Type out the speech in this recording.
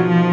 Amen.